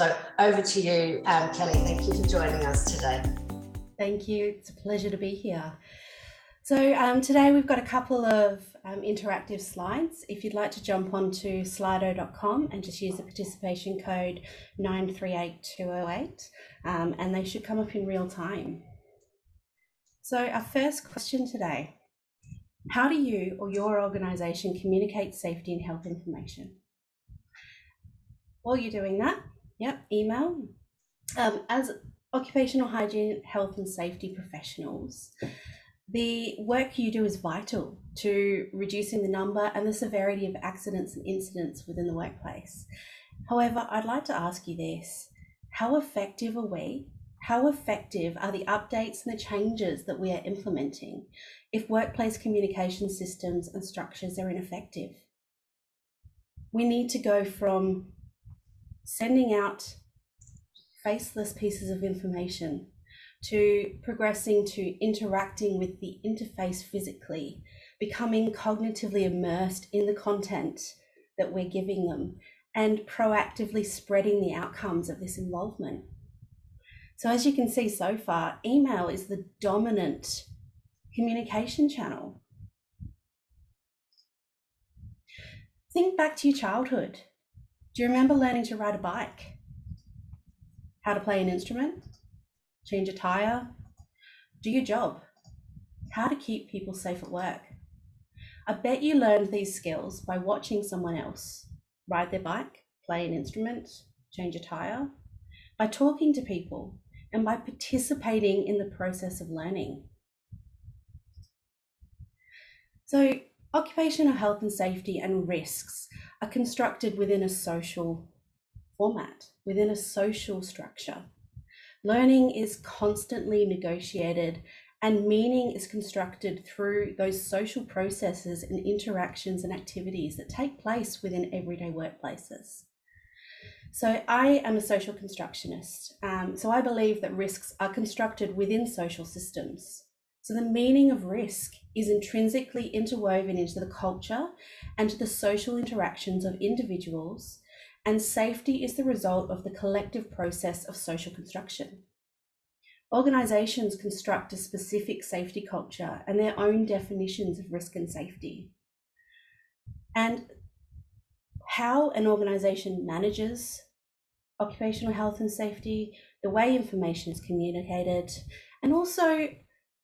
So over to you, um, Kelly. Thank you for joining us today. Thank you. It's a pleasure to be here. So um, today we've got a couple of um, interactive slides. If you'd like to jump onto slido.com and just use the participation code 938208 um, and they should come up in real time. So our first question today, how do you or your organisation communicate safety and health information? While you're doing that, yep, email. Um, as occupational hygiene, health and safety professionals, the work you do is vital to reducing the number and the severity of accidents and incidents within the workplace. However, I'd like to ask you this how effective are we? How effective are the updates and the changes that we are implementing if workplace communication systems and structures are ineffective? We need to go from sending out faceless pieces of information to progressing to interacting with the interface physically, becoming cognitively immersed in the content that we're giving them, and proactively spreading the outcomes of this involvement. So, as you can see so far, email is the dominant communication channel. Think back to your childhood. Do you remember learning to ride a bike? How to play an instrument? change a tire, do your job, how to keep people safe at work. I bet you learned these skills by watching someone else ride their bike, play an instrument, change a tire, by talking to people, and by participating in the process of learning. So, occupational health and safety and risks are constructed within a social format, within a social structure. Learning is constantly negotiated and meaning is constructed through those social processes and interactions and activities that take place within everyday workplaces. So, I am a social constructionist. Um, so, I believe that risks are constructed within social systems. So, the meaning of risk is intrinsically interwoven into the culture and the social interactions of individuals and safety is the result of the collective process of social construction. Organisations construct a specific safety culture and their own definitions of risk and safety. And how an organisation manages occupational health and safety, the way information is communicated, and also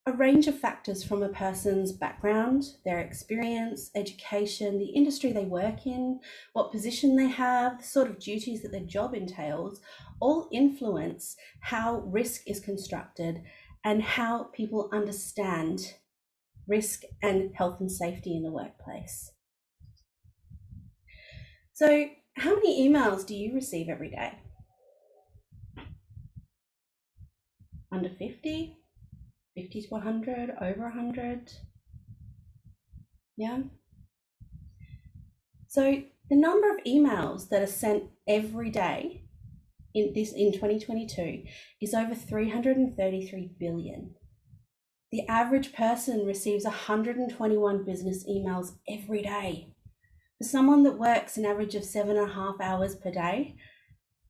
a range of factors from a person's background, their experience, education, the industry they work in, what position they have, the sort of duties that their job entails, all influence how risk is constructed and how people understand risk and health and safety in the workplace. So, how many emails do you receive every day? Under 50? 50 to 100, over 100. Yeah. So the number of emails that are sent every day in this in 2022 is over 333 billion. The average person receives 121 business emails every day. For someone that works an average of seven and a half hours per day,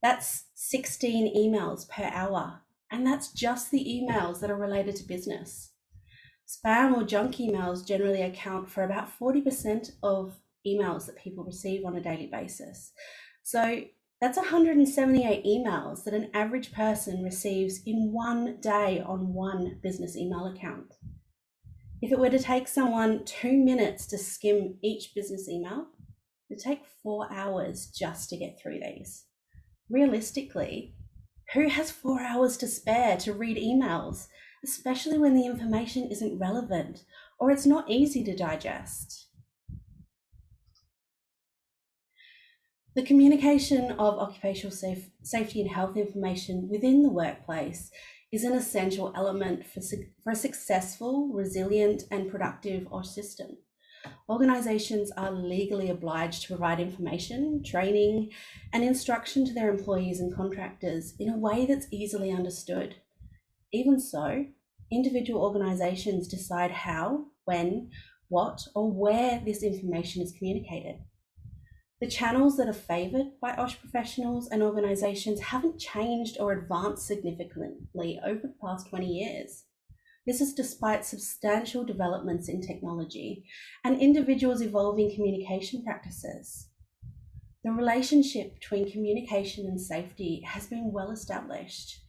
that's 16 emails per hour. And that's just the emails that are related to business. Spam or junk emails generally account for about 40% of emails that people receive on a daily basis. So that's 178 emails that an average person receives in one day on one business email account. If it were to take someone two minutes to skim each business email, it would take four hours just to get through these. Realistically, who has four hours to spare to read emails, especially when the information isn't relevant or it's not easy to digest? The communication of occupational safe, safety and health information within the workplace is an essential element for, for a successful, resilient, and productive OSH system. Organisations are legally obliged to provide information, training, and instruction to their employees and contractors in a way that's easily understood. Even so, individual organisations decide how, when, what, or where this information is communicated. The channels that are favoured by OSH professionals and organisations haven't changed or advanced significantly over the past 20 years. This is despite substantial developments in technology and individuals' evolving communication practices. The relationship between communication and safety has been well established.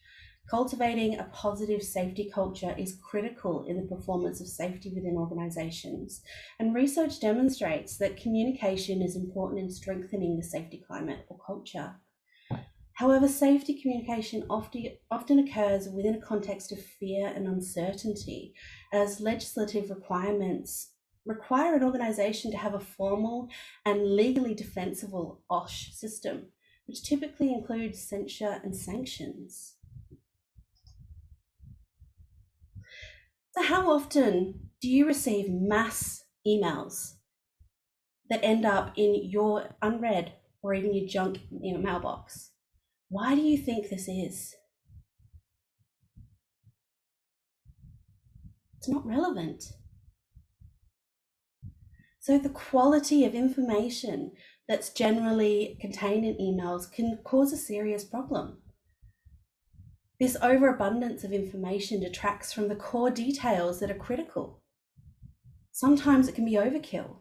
Cultivating a positive safety culture is critical in the performance of safety within organisations, and research demonstrates that communication is important in strengthening the safety climate or culture. However, safety communication often, often occurs within a context of fear and uncertainty, as legislative requirements require an organisation to have a formal and legally defensible OSH system, which typically includes censure and sanctions. So, how often do you receive mass emails that end up in your unread or even your junk mailbox? Why do you think this is? It's not relevant. So, the quality of information that's generally contained in emails can cause a serious problem. This overabundance of information detracts from the core details that are critical. Sometimes it can be overkill.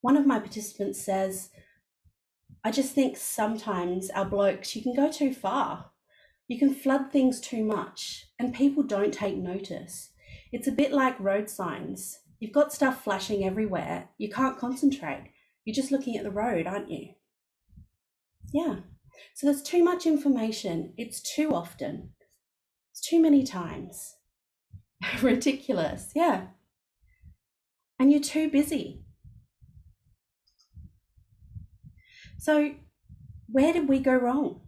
One of my participants says, I just think sometimes our blokes, you can go too far. You can flood things too much, and people don't take notice. It's a bit like road signs. You've got stuff flashing everywhere. You can't concentrate. You're just looking at the road, aren't you? Yeah. So there's too much information. It's too often. It's too many times. Ridiculous. Yeah. And you're too busy. So, where did we go wrong?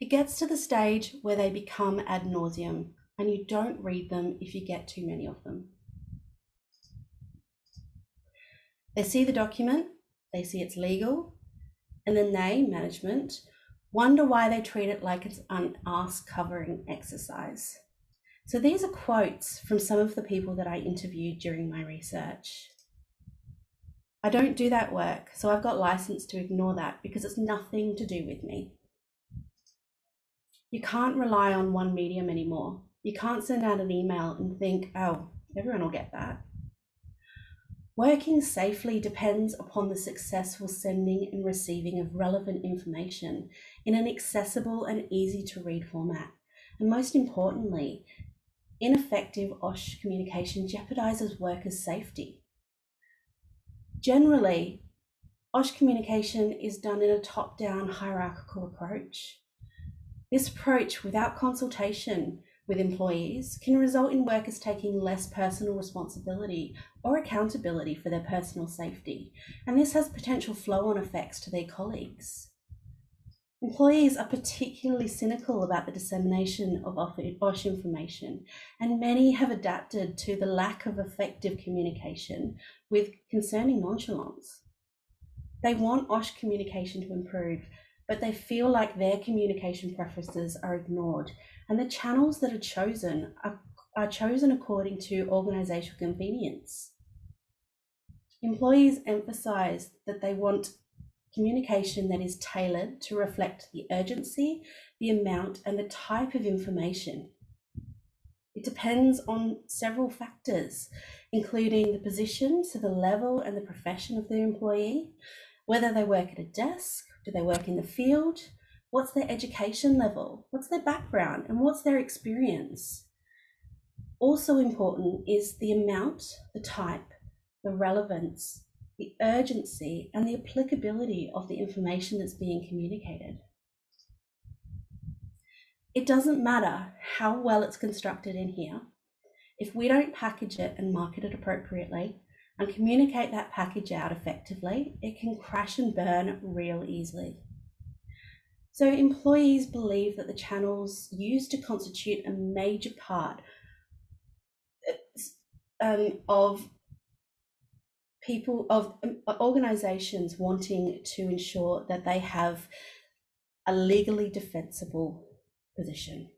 It gets to the stage where they become ad nauseum and you don't read them if you get too many of them. They see the document, they see it's legal, and then they, management, wonder why they treat it like it's an ass covering exercise. So these are quotes from some of the people that I interviewed during my research. I don't do that work, so I've got license to ignore that because it's nothing to do with me. You can't rely on one medium anymore. You can't send out an email and think, oh, everyone will get that. Working safely depends upon the successful sending and receiving of relevant information in an accessible and easy to read format. And most importantly, ineffective OSH communication jeopardizes workers' safety. Generally, OSH communication is done in a top down hierarchical approach. This approach, without consultation, with employees can result in workers taking less personal responsibility or accountability for their personal safety, and this has potential flow on effects to their colleagues. Employees are particularly cynical about the dissemination of OSH information, and many have adapted to the lack of effective communication with concerning nonchalance. They want OSH communication to improve, but they feel like their communication preferences are ignored and the channels that are chosen are, are chosen according to organizational convenience. Employees emphasize that they want communication that is tailored to reflect the urgency, the amount, and the type of information. It depends on several factors, including the position, so the level and the profession of the employee, whether they work at a desk, do they work in the field, What's their education level? What's their background? And what's their experience? Also important is the amount, the type, the relevance, the urgency, and the applicability of the information that's being communicated. It doesn't matter how well it's constructed in here. If we don't package it and market it appropriately and communicate that package out effectively, it can crash and burn real easily. So employees believe that the channels used to constitute a major part um, of people of um, organizations wanting to ensure that they have a legally defensible position.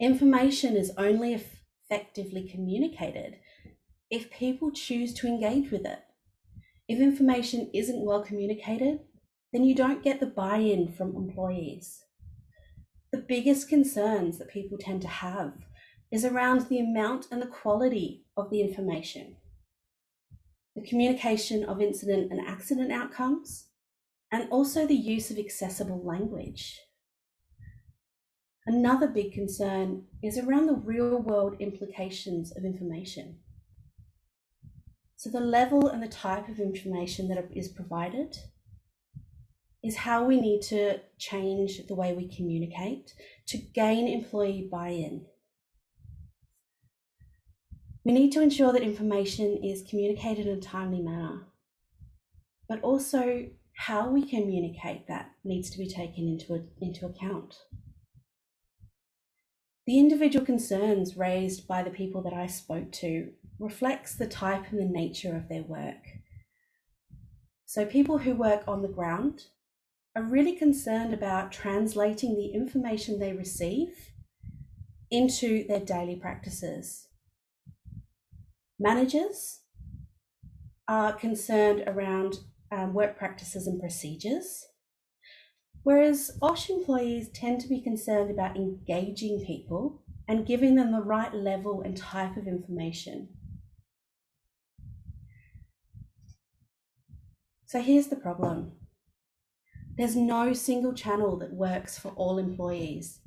Information is only effectively communicated if people choose to engage with it. If information isn't well communicated, then you don't get the buy in from employees. The biggest concerns that people tend to have is around the amount and the quality of the information, the communication of incident and accident outcomes, and also the use of accessible language. Another big concern is around the real world implications of information. So, the level and the type of information that is provided is how we need to change the way we communicate to gain employee buy in. We need to ensure that information is communicated in a timely manner, but also how we communicate that needs to be taken into, a, into account. The individual concerns raised by the people that I spoke to reflects the type and the nature of their work. So people who work on the ground are really concerned about translating the information they receive into their daily practices. Managers are concerned around um, work practices and procedures, whereas OSH employees tend to be concerned about engaging people and giving them the right level and type of information. So here's the problem there's no single channel that works for all employees.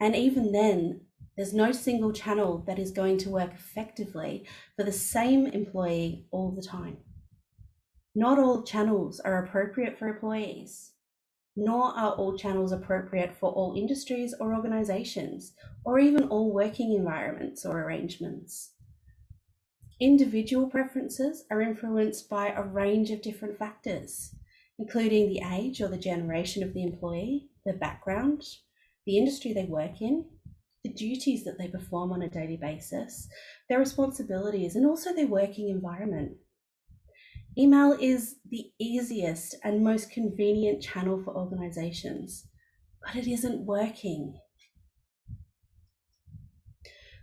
And even then, there's no single channel that is going to work effectively for the same employee all the time. Not all channels are appropriate for employees, nor are all channels appropriate for all industries or organizations, or even all working environments or arrangements. Individual preferences are influenced by a range of different factors, including the age or the generation of the employee, their background, the industry they work in, the duties that they perform on a daily basis, their responsibilities, and also their working environment. Email is the easiest and most convenient channel for organizations, but it isn't working.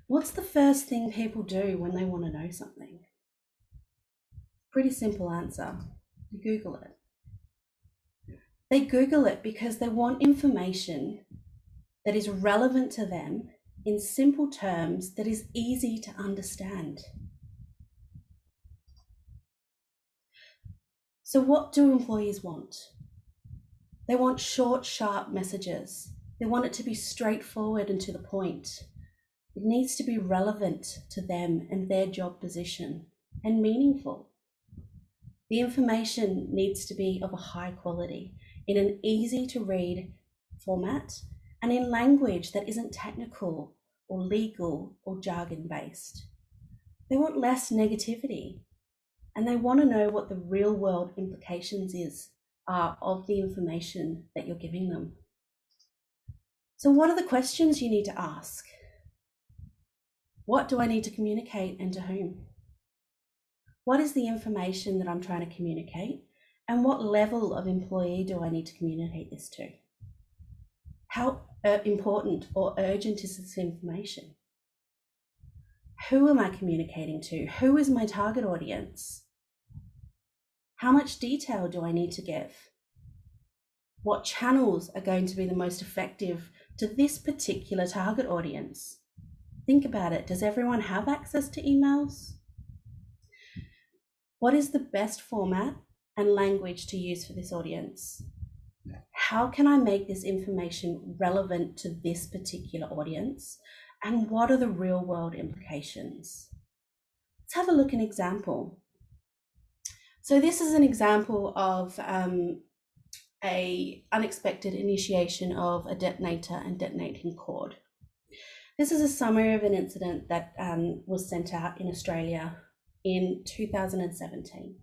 What's the first thing people do when they want to know something? Pretty simple answer. You Google it. They Google it because they want information that is relevant to them in simple terms that is easy to understand. So, what do employees want? They want short, sharp messages. They want it to be straightforward and to the point. It needs to be relevant to them and their job position and meaningful. The information needs to be of a high quality in an easy to read format and in language that isn't technical or legal or jargon based. They want less negativity and they want to know what the real world implications is are of the information that you're giving them. So what are the questions you need to ask? What do I need to communicate and to whom? What is the information that I'm trying to communicate? And what level of employee do I need to communicate this to? How Uh, important or urgent is this information? Who am I communicating to? Who is my target audience? How much detail do I need to give? What channels are going to be the most effective to this particular target audience? Think about it. Does everyone have access to emails? What is the best format and language to use for this audience. How can I make this information relevant to this particular audience? And what are the real world implications? Let's have a look at an example. So this is an example of um, a unexpected initiation of a detonator and detonating cord. This is a summary of an incident that um, was sent out in Australia in 2017.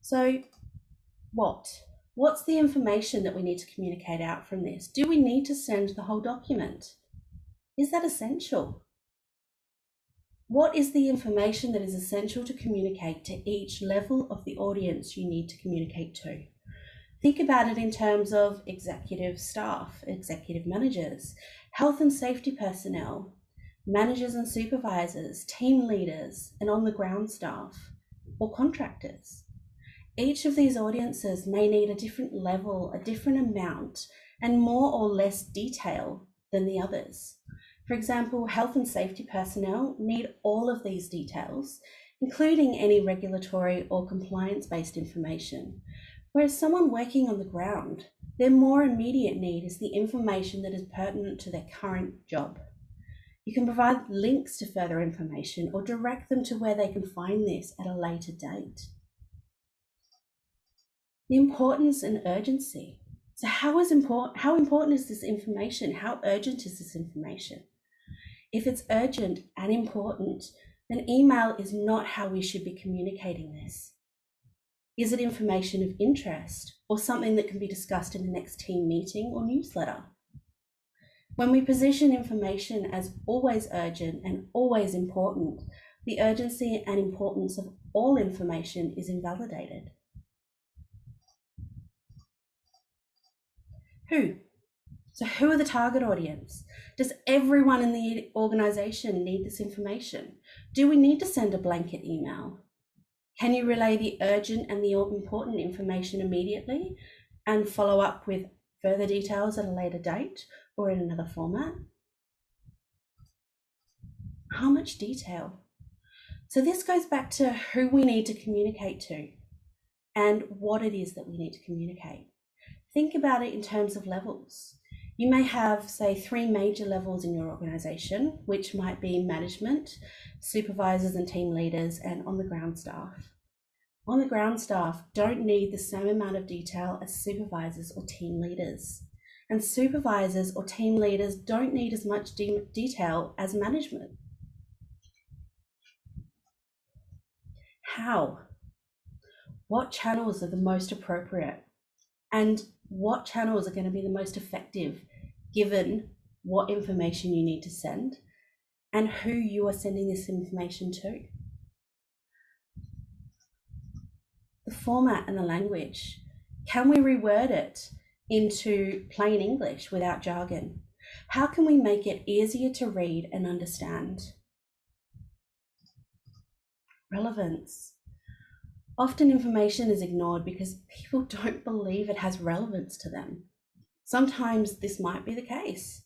So, what? What's the information that we need to communicate out from this? Do we need to send the whole document? Is that essential? What is the information that is essential to communicate to each level of the audience you need to communicate to? Think about it in terms of executive staff, executive managers, health and safety personnel, managers and supervisors, team leaders, and on the ground staff, or contractors. Each of these audiences may need a different level, a different amount, and more or less detail than the others. For example, health and safety personnel need all of these details, including any regulatory or compliance based information. Whereas someone working on the ground, their more immediate need is the information that is pertinent to their current job. You can provide links to further information or direct them to where they can find this at a later date. The importance and urgency. So, how is important? How important is this information? How urgent is this information? If it's urgent and important, then email is not how we should be communicating this. Is it information of interest or something that can be discussed in the next team meeting or newsletter? When we position information as always urgent and always important, the urgency and importance of all information is invalidated. Who? So, who are the target audience? Does everyone in the organization need this information? Do we need to send a blanket email? Can you relay the urgent and the important information immediately and follow up with further details at a later date or in another format? How much detail? So, this goes back to who we need to communicate to and what it is that we need to communicate. Think about it in terms of levels. You may have, say, three major levels in your organization, which might be management, supervisors and team leaders, and on the ground staff. On the ground staff don't need the same amount of detail as supervisors or team leaders. And supervisors or team leaders don't need as much de- detail as management. How? What channels are the most appropriate? And what channels are going to be the most effective given what information you need to send and who you are sending this information to. The format and the language. Can we reword it into plain English without jargon? How can we make it easier to read and understand? Relevance. Often information is ignored because people don't believe it has relevance to them. Sometimes this might be the case.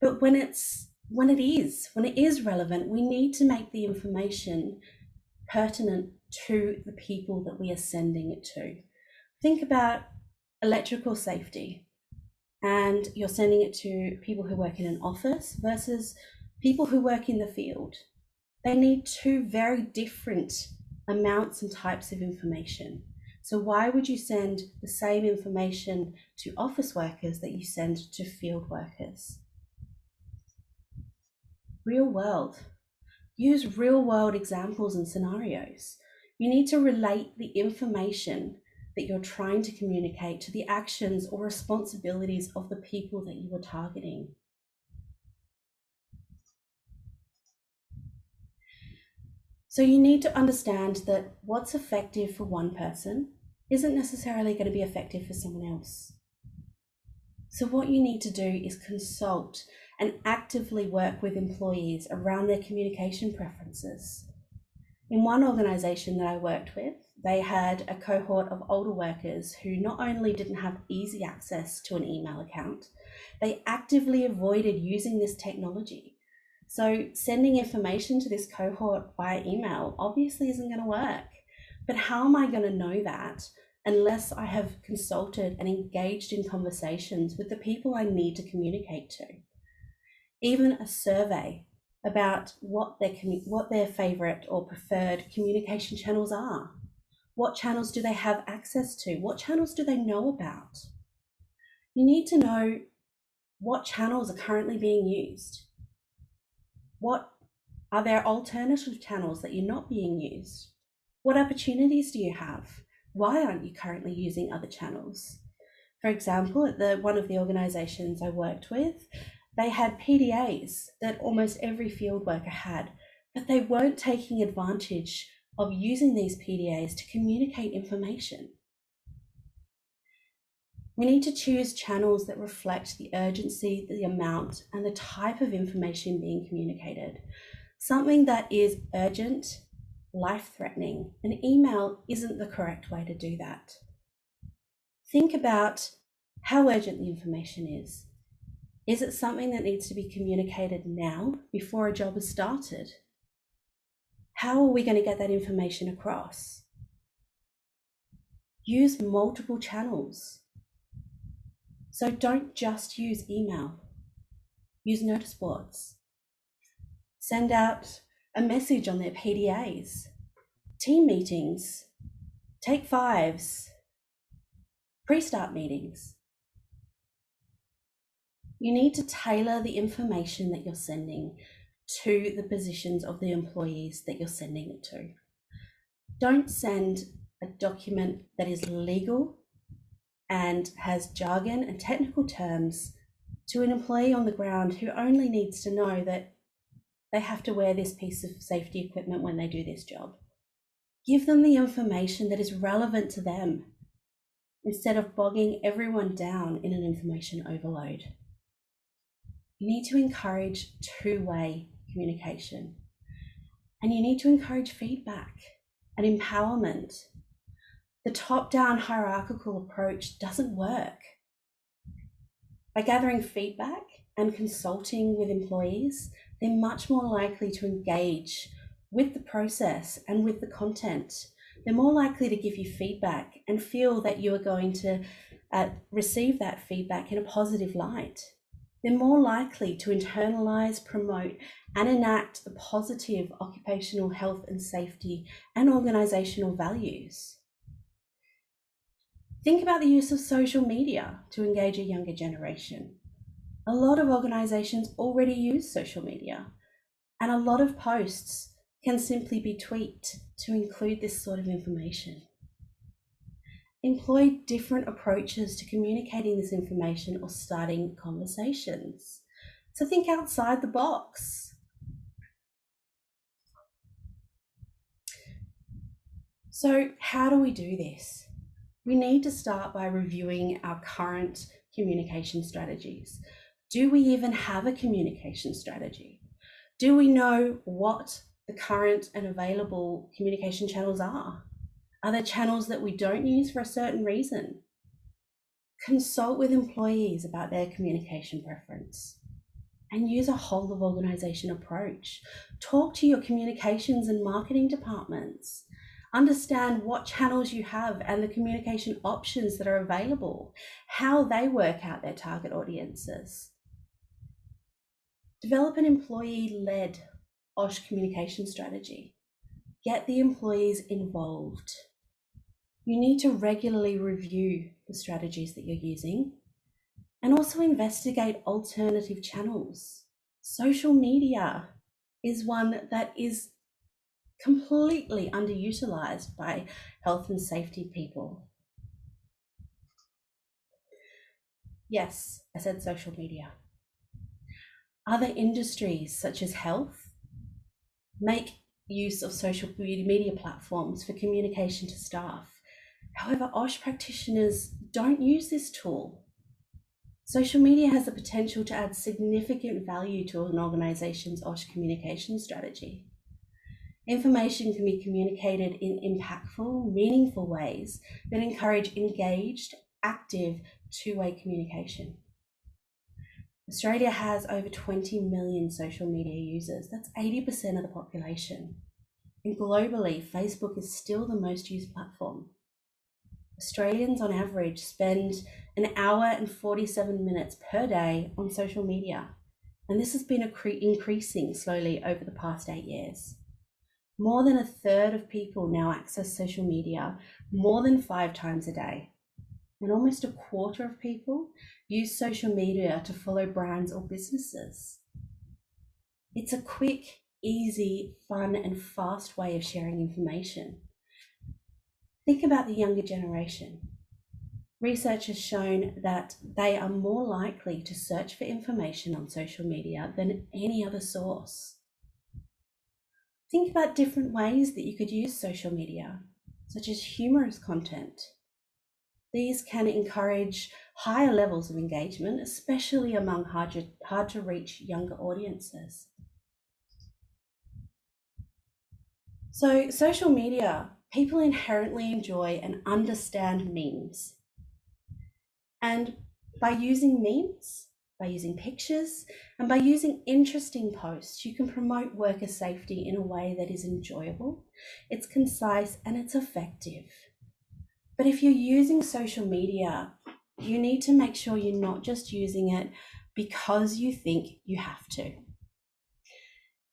But when it's when it is, when it is relevant, we need to make the information pertinent to the people that we are sending it to. Think about electrical safety and you're sending it to people who work in an office versus people who work in the field. They need two very different amounts and types of information. So, why would you send the same information to office workers that you send to field workers? Real world. Use real world examples and scenarios. You need to relate the information that you're trying to communicate to the actions or responsibilities of the people that you are targeting. So you need to understand that what's effective for one person isn't necessarily going to be effective for someone else. So, what you need to do is consult and actively work with employees around their communication preferences. In one organisation that I worked with, they had a cohort of older workers who not only didn't have easy access to an email account, they actively avoided using this technology so sending information to this cohort via email obviously isn't going to work. But how am I going to know that unless I have consulted and engaged in conversations with the people I need to communicate to? Even a survey about what their what their favorite or preferred communication channels are. What channels do they have access to? What channels do they know about? You need to know what channels are currently being used what are there alternative channels that you're not being used? What opportunities do you have? Why aren't you currently using other channels? For example, at the one of the organizations I worked with, they had PDAs that almost every field worker had, but they weren't taking advantage of using these PDAs to communicate information. We need to choose channels that reflect the urgency, the amount, and the type of information being communicated. Something that is urgent, life threatening, an email isn't the correct way to do that. Think about how urgent the information is. Is it something that needs to be communicated now before a job has started? How are we going to get that information across? Use multiple channels. So don't just use email, use notice boards. Send out a message on their PDAs, team meetings, take fives, pre start meetings. You need to tailor the information that you're sending to the positions of the employees that you're sending it to. Don't send a document that is legal and has jargon and technical terms to an employee on the ground who only needs to know that they have to wear this piece of safety equipment when they do this job. Give them the information that is relevant to them instead of bogging everyone down in an information overload. You need to encourage two way communication and you need to encourage feedback and empowerment the top down hierarchical approach doesn't work. By gathering feedback and consulting with employees, they're much more likely to engage with the process and with the content. They're more likely to give you feedback and feel that you are going to uh, receive that feedback in a positive light. They're more likely to internalize, promote, and enact the positive occupational health and safety and organizational values. Think about the use of social media to engage a younger generation. A lot of organizations already use social media, and a lot of posts can simply be tweaked to include this sort of information. Employ different approaches to communicating this information or starting conversations. So think outside the box. So, how do we do this? We need to start by reviewing our current communication strategies. Do we even have a communication strategy? Do we know what the current and available communication channels are? Are there channels that we don't use for a certain reason? Consult with employees about their communication preference and use a whole of organization approach. Talk to your communications and marketing departments understand what channels you have and the communication options that are available, how they work out their target audiences. Develop an employee led OSH communication strategy. Get the employees involved. You need to regularly review the strategies that you're using and also investigate alternative channels. Social media is one that is completely underutilized by health and safety people. Yes, I said social media. Other industries such as health make use of social media platforms for communication to staff. However, OSH practitioners don't use this tool. Social media has the potential to add significant value to an organization's OSH communication strategy. Information can be communicated in impactful, meaningful ways that encourage engaged, active, two way communication. Australia has over 20 million social media users. That's 80% of the population. And globally, Facebook is still the most used platform. Australians on average spend an hour and 47 minutes per day on social media. And this has been increasing slowly over the past eight years. More than a third of people now access social media more than five times a day. And almost a quarter of people use social media to follow brands or businesses. It's a quick, easy, fun, and fast way of sharing information. Think about the younger generation. Research has shown that they are more likely to search for information on social media than any other source. Think about different ways that you could use social media, such as humorous content. These can encourage higher levels of engagement, especially among hard to, hard to reach younger audiences. So, social media, people inherently enjoy and understand memes. And by using memes, by using pictures, and by using interesting posts, you can promote worker safety in a way that is enjoyable, it's concise, and it's effective. But if you're using social media, you need to make sure you're not just using it because you think you have to.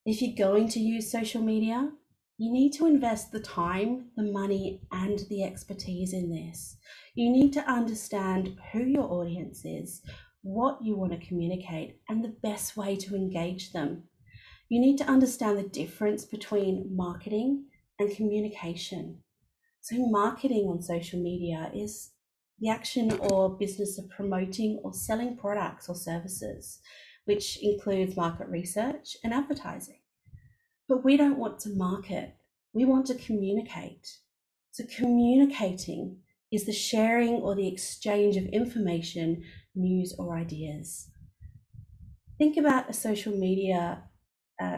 If you're going to use social media, you need to invest the time, the money, and the expertise in this. You need to understand who your audience is, what you want to communicate, and the best way to engage them. You need to understand the difference between marketing and communication. So, marketing on social media is the action or business of promoting or selling products or services, which includes market research and advertising. But we don't want to market, we want to communicate. So, communicating is the sharing or the exchange of information, news, or ideas. Think about a social media uh,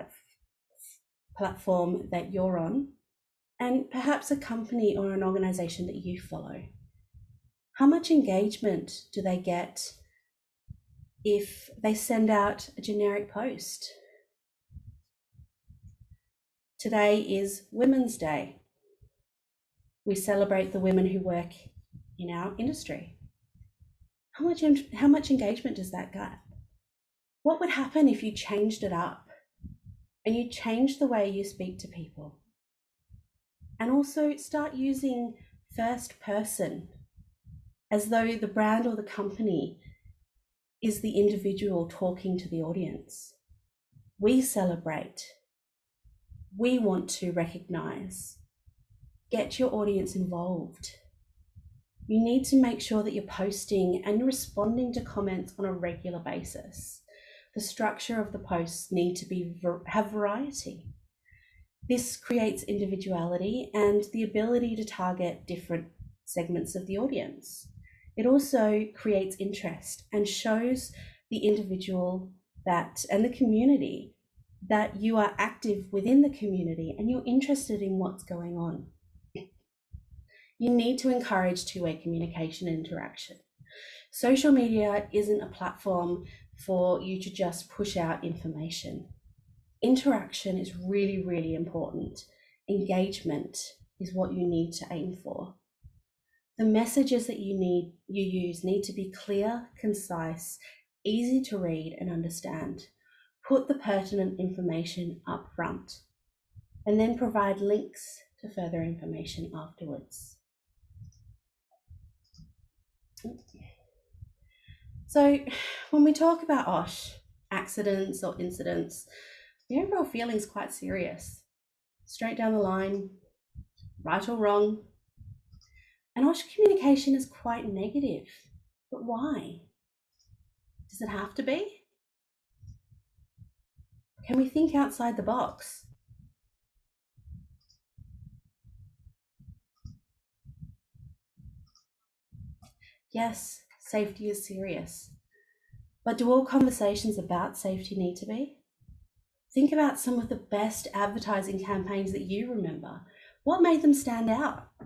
platform that you're on, and perhaps a company or an organization that you follow. How much engagement do they get if they send out a generic post? Today is Women's Day. We celebrate the women who work in our industry. How much, how much engagement does that get? What would happen if you changed it up and you changed the way you speak to people? And also start using first person as though the brand or the company is the individual talking to the audience. We celebrate. We want to recognize. Get your audience involved. You need to make sure that you're posting and responding to comments on a regular basis. The structure of the posts need to be have variety. This creates individuality and the ability to target different segments of the audience. It also creates interest and shows the individual that and the community that you are active within the community and you're interested in what's going on. You need to encourage two way communication and interaction. Social media isn't a platform for you to just push out information. Interaction is really, really important. Engagement is what you need to aim for. The messages that you need you use need to be clear, concise, easy to read and understand. Put the pertinent information up front and then provide links to further information afterwards. So, when we talk about oh, OSH, accidents or incidents, the overall feeling is quite serious. Straight down the line, right or wrong, and oh, OSH communication is quite negative. But why? Does it have to be? Can we think outside the box? Yes, safety is serious. But do all conversations about safety need to be? Think about some of the best advertising campaigns that you remember. What made them stand out? I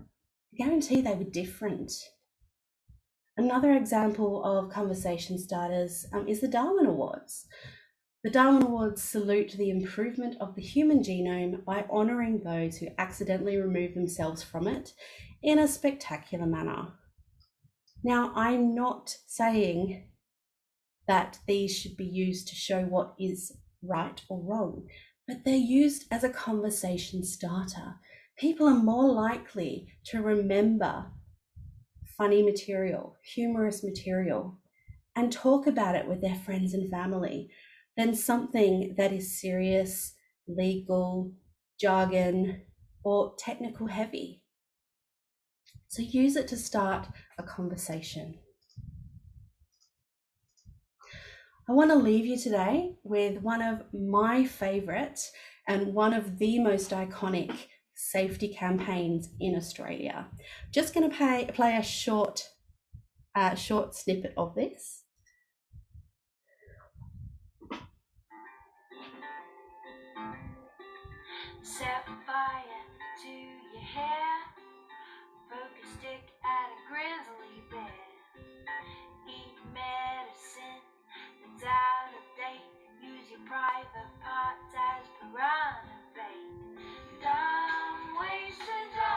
guarantee they were different. Another example of conversation starters um, is the Darwin Awards. The Darwin Awards salute the improvement of the human genome by honouring those who accidentally remove themselves from it in a spectacular manner. Now, I'm not saying that these should be used to show what is right or wrong, but they're used as a conversation starter people are more likely to remember funny material, humorous material, and talk about it with their friends and family than something that is serious, legal, jargon, or technical heavy. So use it to start a conversation. I want to leave you today with one of my favorite and one of the most iconic safety campaigns in Australia. Just going to play, play a short uh, short snippet of this. Set fire to your hair, a stick at a grizzly bear. Eat medicine that's out of date. Use your private parts as piranha bait. Dumb ways to die.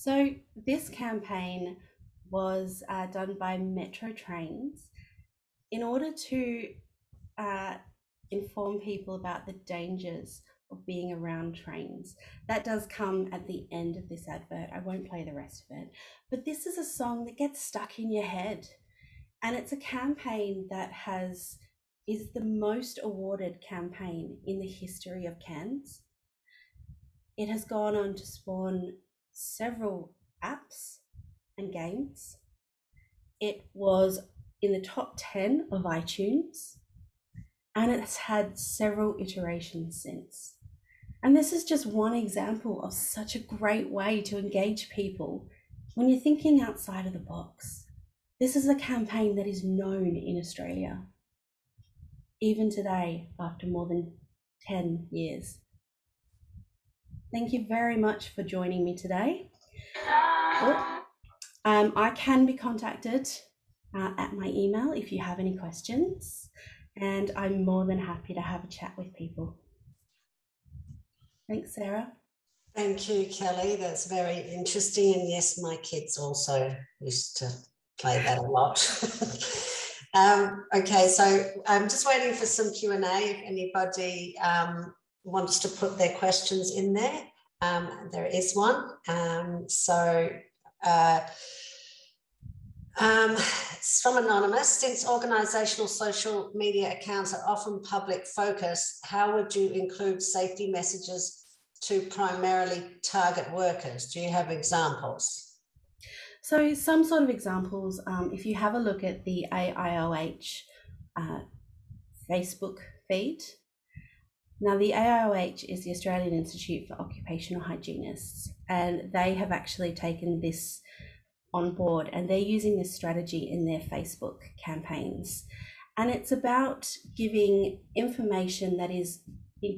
So, this campaign was uh, done by Metro Trains in order to uh, inform people about the dangers of being around trains. That does come at the end of this advert. I won't play the rest of it. But this is a song that gets stuck in your head. And it's a campaign that has is the most awarded campaign in the history of Cannes. It has gone on to spawn several apps and games. It was in the top 10 of iTunes and it's had several iterations since. And this is just one example of such a great way to engage people when you're thinking outside of the box. This is a campaign that is known in Australia, even today, after more than 10 years. Thank you very much for joining me today. Oh, um, I can be contacted uh, at my email if you have any questions, and I'm more than happy to have a chat with people. Thanks, Sarah. Thank you, Kelly. That's very interesting. And yes, my kids also used to play that a lot. um, okay, so I'm just waiting for some Q and A. If anybody um, wants to put their questions in there, um, there is one. Um, so. Uh, um, it's from Anonymous. Since organisational social media accounts are often public focus, how would you include safety messages to primarily target workers? Do you have examples? So, some sort of examples, um, if you have a look at the AIOH uh, Facebook feed, now the AIOH is the Australian Institute for Occupational Hygienists, and they have actually taken this on board and they're using this strategy in their Facebook campaigns. And it's about giving information that is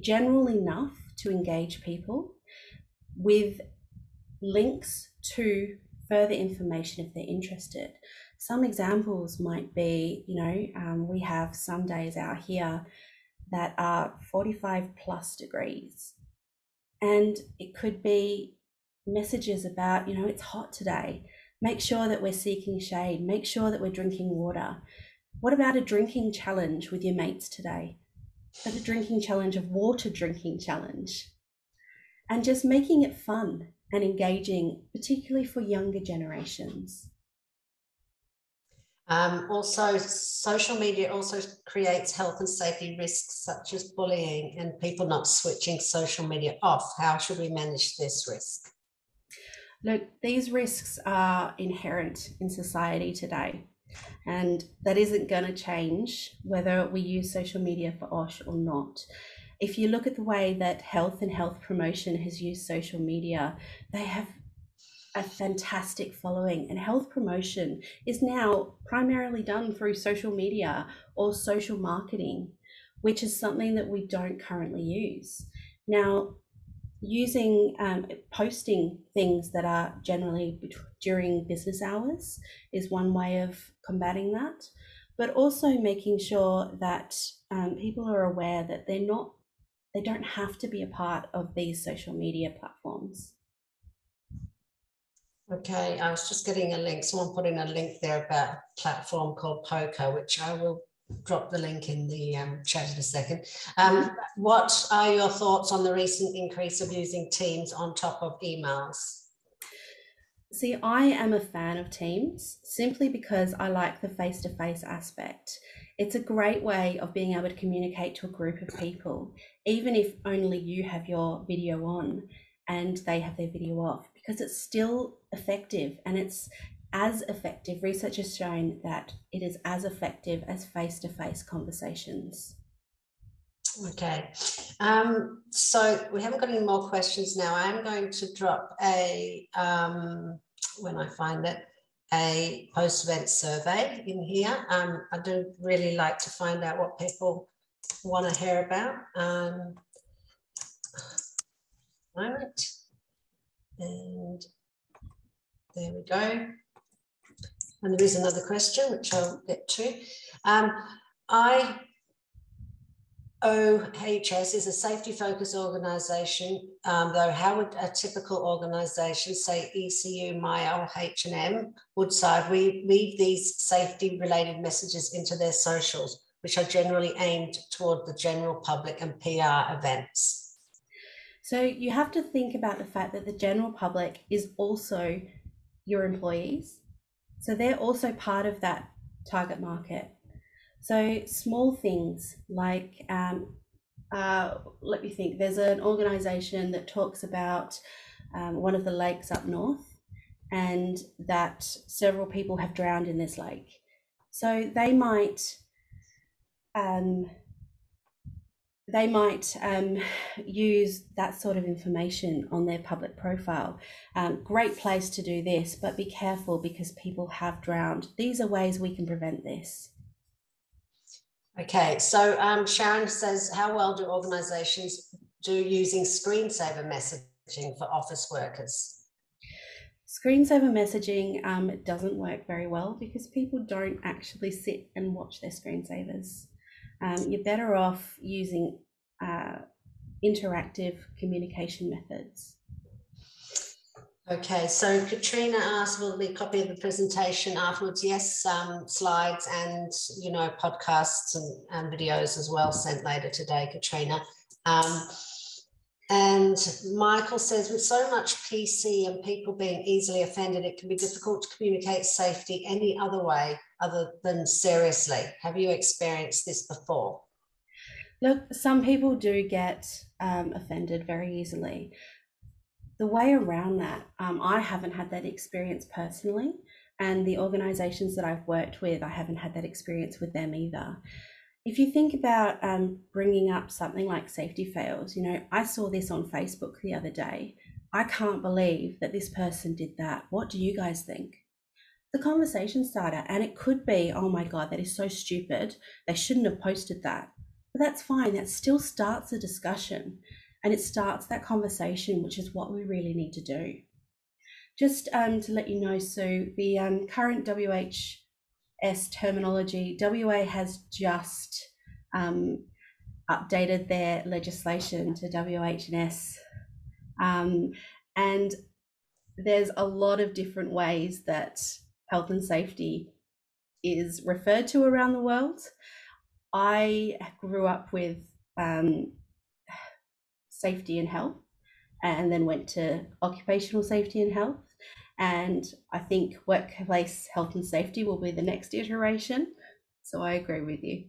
general enough to engage people with links to further information if they're interested. Some examples might be, you know, um, we have some days out here that are 45 plus degrees. And it could be messages about, you know, it's hot today Make sure that we're seeking shade. Make sure that we're drinking water. What about a drinking challenge with your mates today? But a drinking challenge of water drinking challenge. And just making it fun and engaging, particularly for younger generations. Um, also, social media also creates health and safety risks such as bullying and people not switching social media off. How should we manage this risk? Look, these risks are inherent in society today, and that isn't going to change whether we use social media for OSH or not. If you look at the way that health and health promotion has used social media, they have a fantastic following, and health promotion is now primarily done through social media or social marketing, which is something that we don't currently use. Now, using um, posting things that are generally during business hours is one way of combating that but also making sure that um, people are aware that they're not they don't have to be a part of these social media platforms okay i was just getting a link someone put in a link there about a platform called poker which i will drop the link in the um, chat in a second. Um, what are your thoughts on the recent increase of using Teams on top of emails? See, I am a fan of Teams simply because I like the face to face aspect. It's a great way of being able to communicate to a group of people, even if only you have your video on and they have their video off, because it's still effective and it's as effective. Research has shown that it is as effective as face to face conversations. Okay, um, so we haven't got any more questions now. I'm going to drop a, um, when I find it, a post event survey in here. Um, I do really like to find out what people want to hear about. Um, moment. And there we go. And there is another question, which I'll get to. Um, IOHS is a safety focused organisation, um, though how would a typical organisation, say ECU, MYO, H&M, Woodside, we weave these safety related messages into their socials, which are generally aimed toward the general public and PR events? So you have to think about the fact that the general public is also your employees so they're also part of that target market. So small things like, um, uh, let me think, there's an organization that talks about um, one of the lakes up north and that several people have drowned in this lake. So they might um, they might um, use that sort of information on their public profile. Um, great place to do this, but be careful because people have drowned. These are ways we can prevent this. Okay, so um, Sharon says, how well do organisations do using screensaver messaging for office workers? Screensaver messaging um, doesn't work very well because people don't actually sit and watch their screensavers um, you're better off using uh, interactive communication methods. Okay, so Katrina asked, will be a copy of the presentation afterwards? Yes, um, slides and, you know, podcasts and, and videos as well sent later today, Katrina. Um, and Michael says, with so much PC and people being easily offended, it can be difficult to communicate safety any other way other than seriously. Have you experienced this before? Look, some people do get um, offended very easily. The way around that, um, I haven't had that experience personally, and the organisations that I've worked with, I haven't had that experience with them either. If you think about um, bringing up something like safety fails, you know, I saw this on Facebook the other day. I can't believe that this person did that. What do you guys think? The conversation starter. And it could be, oh my God, that is so stupid. They shouldn't have posted that. But that's fine. That still starts a discussion and it starts that conversation, which is what we really need to do. Just um, to let you know, so the um, current WHS terminology, WA has just um, updated their legislation to WHS. Um, and there's a lot of different ways that health and safety is referred to around the world. I grew up with um, safety and health and then went to occupational safety and health. And I think workplace health and safety will be the next iteration. So I agree with you.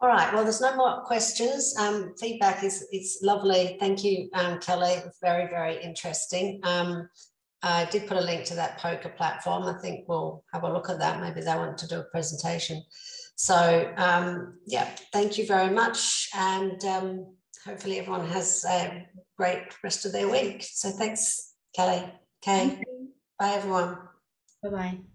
All right, well, there's no more questions. Um, feedback is, is lovely. Thank you, um, Kelly. Very, very interesting. Um, I did put a link to that poker platform. I think we'll have a look at that. Maybe they want to do a presentation. So um, yeah, thank you very much. And um, hopefully everyone has a great rest of their week. So thanks, Kelly. Okay. Bye, everyone. Bye bye.